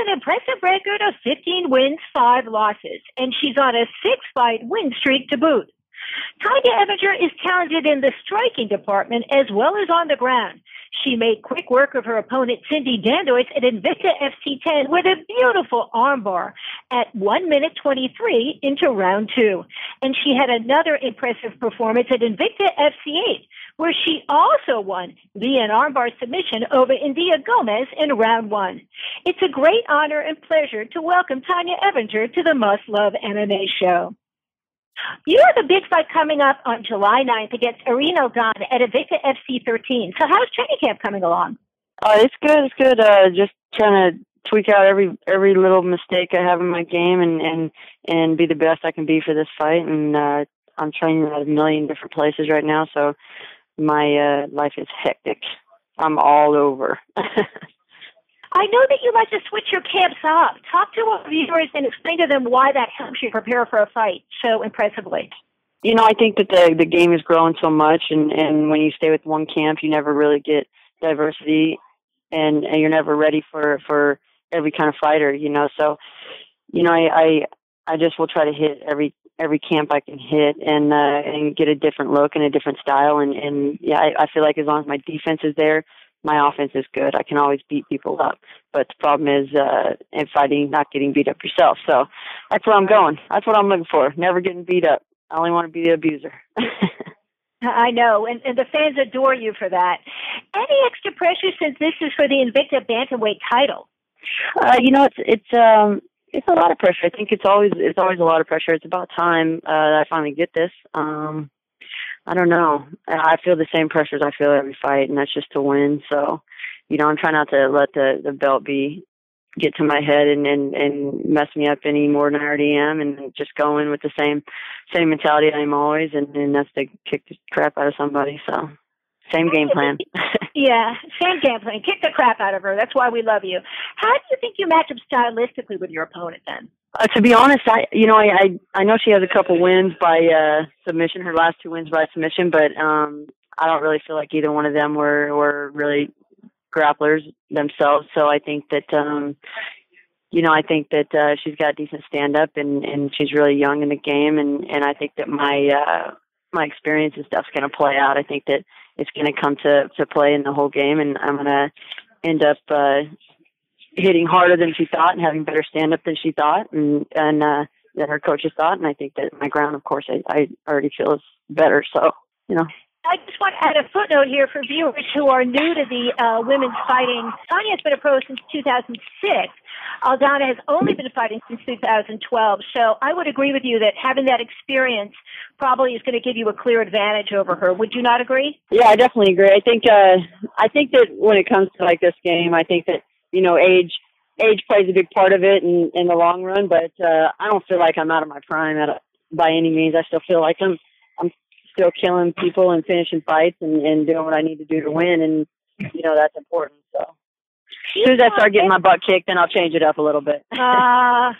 an impressive record of 15 wins, 5 losses, and she's on a six fight win streak to boot. Tonya Evinger is talented in the striking department as well as on the ground. She made quick work of her opponent Cindy Dandois at Invicta FC10 with a beautiful armbar at 1 minute 23 into round two. And she had another impressive performance at Invicta FC8 where she also won via an armbar submission over India Gomes in round one. It's a great honor and pleasure to welcome Tonya Evinger to the Must Love MMA show. You have a big fight coming up on July 9th against Irene Aldana at Invicta FC 13. So how's training camp coming along? Uh, it's good. It's good. Uh, just trying to tweak out every every little mistake I have in my game and and and be the best I can be for this fight. And uh, I'm training at a million different places right now, so my uh, life is hectic. I'm all over. I know that you like to switch your camps up. Talk to our viewers and explain to them why that helps you prepare for a fight so impressively. You know, I think that the the game is growing so much, and and when you stay with one camp, you never really get diversity, and, and you're never ready for for every kind of fighter. You know, so you know, I I, I just will try to hit every every camp I can hit and uh, and get a different look and a different style, and and yeah, I, I feel like as long as my defense is there, my offense is good. I can always beat people up. But the problem is uh in fighting not getting beat up yourself. So that's where I'm going. That's what I'm looking for. Never getting beat up. I only want to be the abuser. I know, and, and the fans adore you for that. Any extra pressure since this is for the Invicta bantamweight title? Uh, you know, it's it's um it's a lot of pressure. I think it's always it's always a lot of pressure. It's about time uh, that I finally get this. Um, I don't know. I feel the same pressures I feel every fight, and that's just to win. So, you know, I'm trying not to let the the belt be get to my head and and and mess me up any more than I already am, and just go in with the same same mentality I'm always, and and that's to kick the crap out of somebody. So, same game plan. yeah, same game plan. Kick the crap out of her. That's why we love you. How do you think you match up stylistically with your opponent then? Uh, to be honest, I you know I, I I know she has a couple wins by uh submission, her last two wins by submission, but um I don't really feel like either one of them were were really grapplers themselves. So I think that um you know I think that uh she's got decent stand up and and she's really young in the game and and I think that my uh my experience and stuff's going to play out. I think that it's going to come to to play in the whole game and I'm going to end up uh hitting harder than she thought and having better stand up than she thought and and uh than her coaches thought and I think that my ground of course I, I already feel is better so you know I just want to add a footnote here for viewers who are new to the uh, women's fighting. Tonya's been a pro since 2006. Aldana has only been fighting since 2012. So I would agree with you that having that experience probably is going to give you a clear advantage over her. Would you not agree? Yeah, I definitely agree. I think uh, I think that when it comes to like this game, I think that you know, age age plays a big part of it in in the long run. But uh, I don't feel like I'm out of my prime at by any means. I still feel like I'm I'm still killing people and finishing fights and and doing what I need to do to win. And you know that's important. So as soon as I start getting my butt kicked, then I'll change it up a little bit. uh,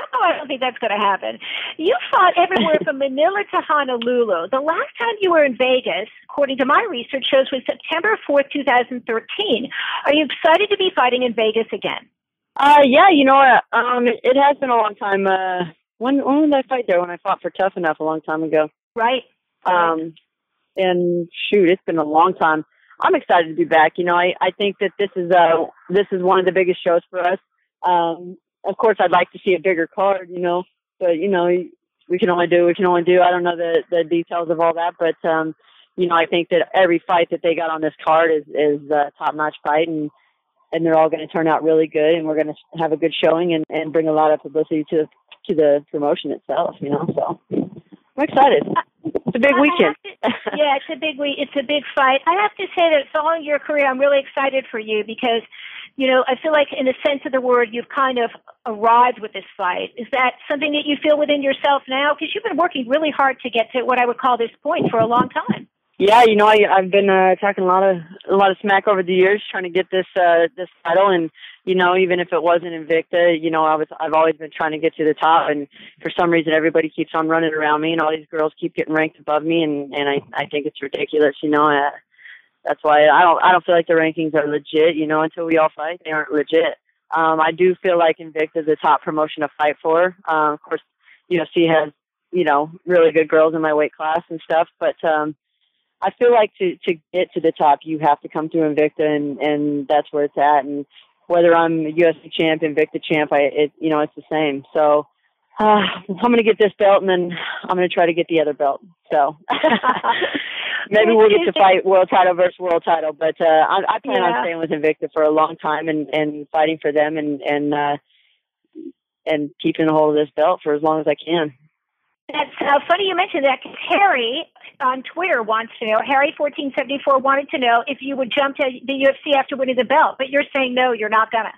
Oh, I don't think that's going to happen. You fought everywhere from Manila to Honolulu. The last time you were in Vegas, according to my research, shows was September 4th, 2013. Are you excited to be fighting in Vegas again? Uh, yeah, you know? Um, it has been a long time. Uh, when when did I fight there? When I fought for Tough Enough a long time ago. Right. Um, and shoot, it's been a long time. I'm excited to be back. You know, I I think that this is uh this is one of the biggest shows for us. Um, of course, I'd like to see a bigger card, you know, but you know, we can only do we can only do. I don't know the the details of all that, but um, you know, I think that every fight that they got on this card is is a top notch fight, and and they're all going to turn out really good, and we're going to have a good showing and and bring a lot of publicity to the to the promotion itself, you know. So I'm excited. It's a big weekend. to, yeah, it's a big week. It's a big fight. I have to say that following your career, I'm really excited for you because you know, I feel like in the sense of the word, you've kind of arrived with this fight. Is that something that you feel within yourself now? Because you've been working really hard to get to what I would call this point for a long time. Yeah, you know, I, I've been uh, talking a lot of a lot of smack over the years, trying to get this uh, this title, and you know, even if it wasn't Invicta, you know, I was I've always been trying to get to the top, and for some reason, everybody keeps on running around me, and all these girls keep getting ranked above me, and and I I think it's ridiculous, you know. Uh, that's why I don't I don't feel like the rankings are legit. You know, until we all fight, they aren't legit. Um, I do feel like Invicta is a top promotion to fight for. Um, of course, UFC has you know really good girls in my weight class and stuff, but um, I feel like to to get to the top, you have to come through Invicta, and and that's where it's at. And whether I'm a UFC champ, Invicta champ, I it you know it's the same. So uh, I'm going to get this belt, and then I'm going to try to get the other belt. So maybe we'll get to fight world title versus world title. But uh, I, I plan yeah. on staying with Invicta for a long time and and fighting for them and and uh, and keeping a hold of this belt for as long as I can. That's uh, funny you mentioned that because Harry on Twitter wants to know. Harry fourteen seventy four wanted to know if you would jump to the UFC after winning the belt, but you're saying no, you're not gonna.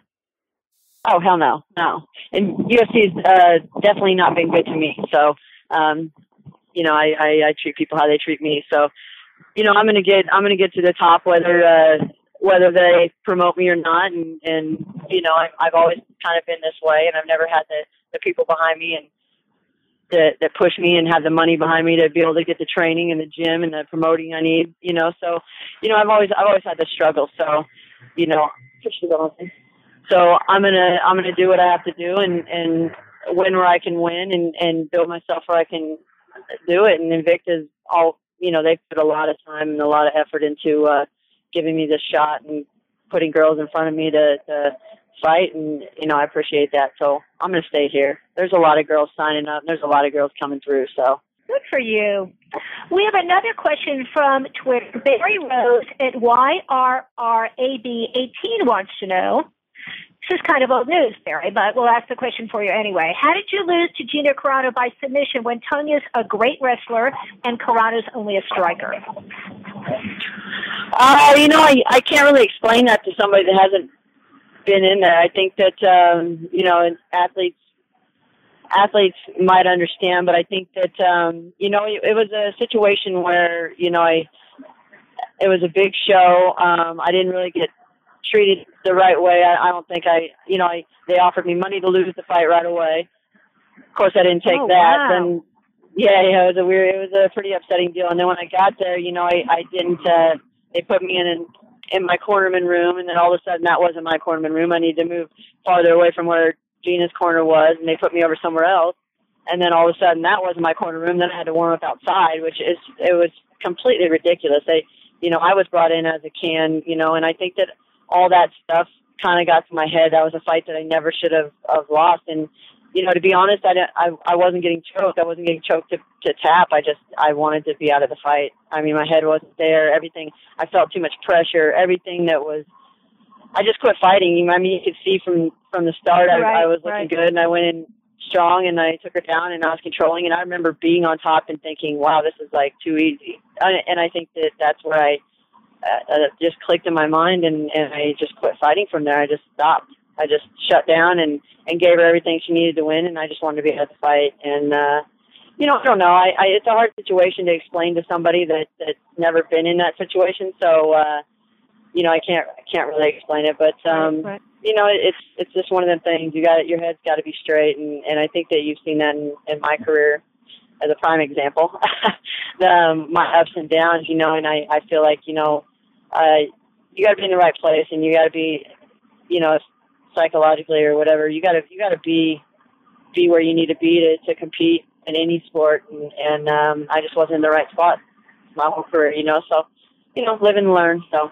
Oh hell no, no. And UFC's uh, definitely not been good to me. So, um, you know, I, I I treat people how they treat me. So, you know, I'm gonna get I'm gonna get to the top whether uh, whether they promote me or not. And and you know, I, I've always kind of been this way, and I've never had the the people behind me and that that push me and have the money behind me to be able to get the training and the gym and the promoting I need. You know, so you know, I've always I've always had the struggle. So, you know, so I'm gonna I'm gonna do what I have to do and and win where I can win and and build myself where I can do it. And Invicta's all you know they put a lot of time and a lot of effort into uh, giving me this shot and putting girls in front of me to, to fight and you know I appreciate that. So I'm gonna stay here. There's a lot of girls signing up. There's a lot of girls coming through. So good for you. We have another question from Twitter. Barry Rose at YRRAB18 wants to know this is kind of old news, Barry, but we'll ask the question for you anyway. How did you lose to Gina Carano by submission when Tonya's a great wrestler and Carano's only a striker? Uh, you know, I, I can't really explain that to somebody that hasn't been in there. I think that um, you know, athletes athletes might understand, but I think that um, you know, it, it was a situation where you know, I it was a big show. Um, I didn't really get treated the right way. I, I don't think I, you know, I they offered me money to lose the fight right away. Of course, I didn't take oh, that. Wow. And yeah, yeah, it was a weird, it was a pretty upsetting deal. And then when I got there, you know, I I didn't. uh They put me in an, in my cornerman room, and then all of a sudden that wasn't my cornerman room. I needed to move farther away from where Gina's corner was, and they put me over somewhere else. And then all of a sudden that wasn't my corner room. Then I had to warm up outside, which is it was completely ridiculous. They, you know, I was brought in as a can, you know, and I think that all that stuff kind of got to my head. That was a fight that I never should have, have lost. And, you know, to be honest, I, didn't, I, I wasn't getting choked. I wasn't getting choked to, to tap. I just, I wanted to be out of the fight. I mean, my head wasn't there. Everything, I felt too much pressure. Everything that was, I just quit fighting. I mean, you could see from, from the start, I, right, I was looking right. good and I went in strong and I took her down and I was controlling. And I remember being on top and thinking, wow, this is like too easy. And I think that that's where I, uh, uh, just clicked in my mind, and and I just quit fighting from there. I just stopped. I just shut down and and gave her everything she needed to win, and I just wanted to be at the fight. And uh, you know, I don't know. I, I it's a hard situation to explain to somebody that that's never been in that situation. So uh, you know, I can't I can't really explain it, but um, right. you know, it's it's just one of them things. You got your head's got to be straight, and and I think that you've seen that in, in my career as a prime example. the, um, my ups and downs, you know, and I I feel like you know uh, you got to be in the right place, and you got to be, you know, psychologically or whatever. You got to you got to be be where you need to be to to compete in any sport, and, and um, I just wasn't in the right spot my whole career, you know. So, you know, live and learn. So.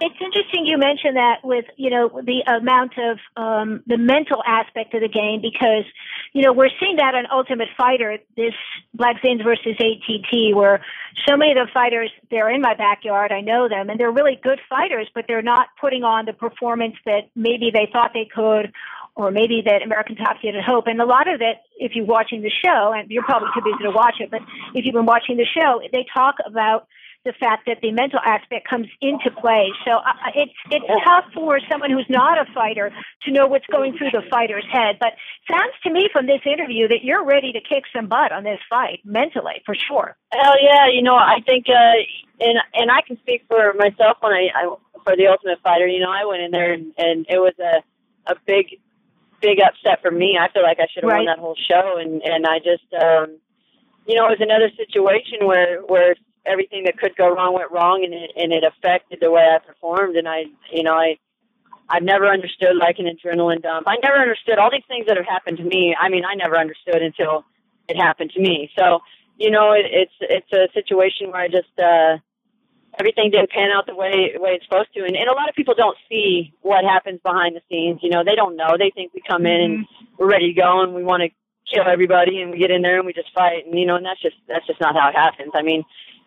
It's interesting you mentioned that with you know the amount of um, the mental aspect of the game because you know we're seeing that on Ultimate Fighter this Black Blackzilians versus ATT where so many of the fighters they're in my backyard I know them and they're really good fighters but they're not putting on the performance that maybe they thought they could or maybe that American Top Team had hope. And a lot of it, if you're watching the show, and you're probably too busy to watch it, but if you've been watching the show, they talk about the fact that the mental aspect comes into play. So uh, it's it's tough for someone who's not a fighter to know what's going through the fighter's head. But sounds to me from this interview that you're ready to kick some butt on this fight mentally, for sure. Hell yeah, you know I think, uh, and and I can speak for myself when I, I for the Ultimate Fighter. You know I went in there and, and it was a a big big upset for me. I feel like I should have Right. won that whole show, and and I just um, you know it was another situation where where everything that could go wrong went wrong, and it and it affected the way I performed, and I you know I I've never understood like an adrenaline dump. I never understood all these things that have happened to me. I mean, I never understood until it happened to me. So, you know, it, it's it's a situation where I just uh everything didn't pan out the way the way it's supposed to and, and a lot of people don't see what happens behind the scenes you know they don't know they think we come in and Mm-hmm. we're ready to go and we want to kill everybody and we get in there and we just fight and you know and that's just that's just not how it happens i mean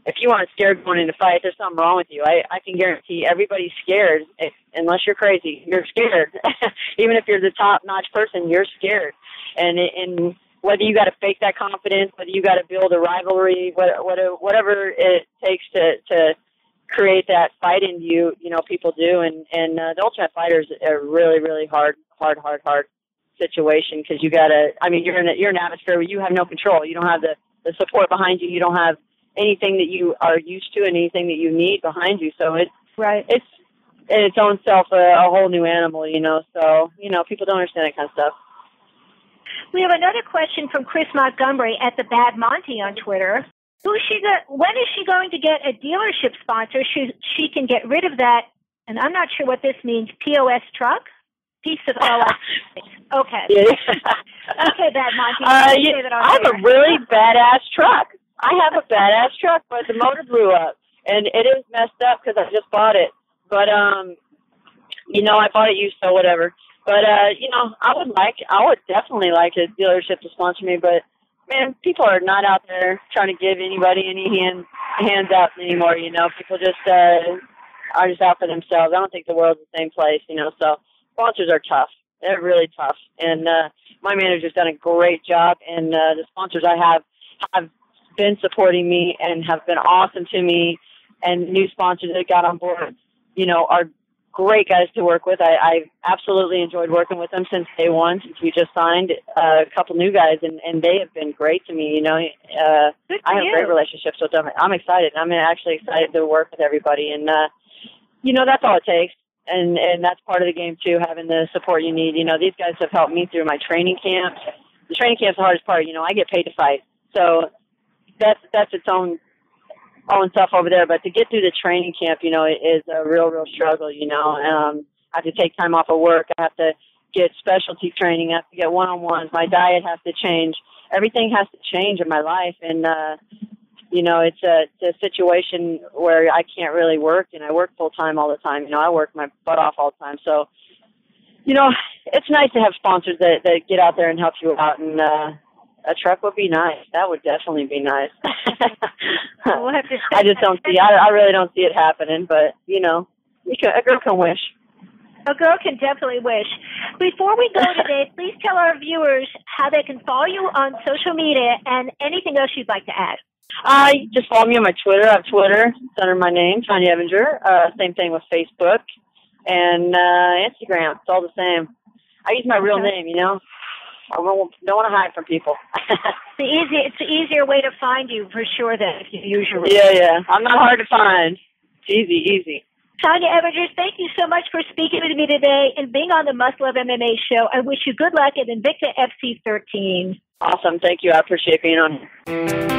if you aren't scared going into fight there's something wrong with you i i can guarantee everybody's scared if, unless you're crazy you're scared even if you're the top notch person you're scared and and whether you got to fake that confidence whether you got to build a rivalry what, what, whatever it takes to to create that fight in you, you know, people do. And, and, uh, the Ultimate Fighter is a really, really hard, hard, hard, hard situation because you gotta, I mean, you're in a, you're in an atmosphere where you have no control. You don't have the, the support behind you. You don't have anything that you are used to and anything that you need behind you. So it's, Right. it's in its own self a, a whole new animal, you know. So, you know, people don't understand that kind of stuff. We have another question from Chris Montgomery at the Bad Monty on Twitter. Who is she go- when is she going to get a dealership sponsor? She she can get rid of that, and I'm not sure what this means. POS truck, piece of LS. okay. Yeah. Okay, Bad Monty. Uh, Say you, that I have air. a really badass truck. I have a badass truck, but the motor blew up, and it is messed up because I just bought it. But um, you know, I bought it used, so whatever. But uh, you know, I would like, I would definitely like a dealership to sponsor me. But man, people are not out there trying to give anybody any hand hands out anymore. You know, people just uh are just out for themselves. I don't think the world's the same place. You know, so sponsors are tough. They're really tough, and uh, my manager's done a great job. And uh, the sponsors I have have been supporting me and have been awesome to me. And new sponsors that got on board, you know, are great guys to work with. I, I absolutely enjoyed working with them since day one, since we just signed a couple new guys, and, and they have been great to me. You know, uh, I have you. great relationships with them. I'm excited. I'm actually excited to work with everybody, and uh, you know, that's all it takes. And and that's part of the game too, having the support you need. You know, these guys have helped me through my training camps. The training camp's the hardest part. You know, I get paid to fight, so that's that's its own own stuff over there. But to get through the training camp, you know, is a real, real struggle. You know, um, I have to take time off of work. I have to get specialty training. I have to get one on ones. My diet has to change. Everything has to change in my life, and uh, you know, it's a it's a situation where I can't really work, and I work full time all the time. You know, I work my butt off all the time, so. You know, it's nice to have sponsors that that get out there and help you out, and uh, a truck would be nice. That would definitely be nice. We'll have to I just don't see. I, I really don't see it happening. But you know, you can, a girl can wish. A girl can definitely wish. Before we go today, please tell our viewers how they can follow you on social media and anything else you'd like to add. Uh, just follow me on my Twitter. I have Twitter. It's under my name, Tonya Evinger. Uh, same thing with Facebook and uh, Instagram. It's all the same. I use my real name. You know, I don't, don't want to hide from people. It's the easy, it's the easier way to find you for sure than if you use your yeah, yeah. I'm not hard to find. It's easy, easy. Tonya Evers, thank you so much for speaking with me today and being on the Must Love MMA show. I wish you good luck at Invicta FC 13. Awesome. Thank you. I appreciate being on here.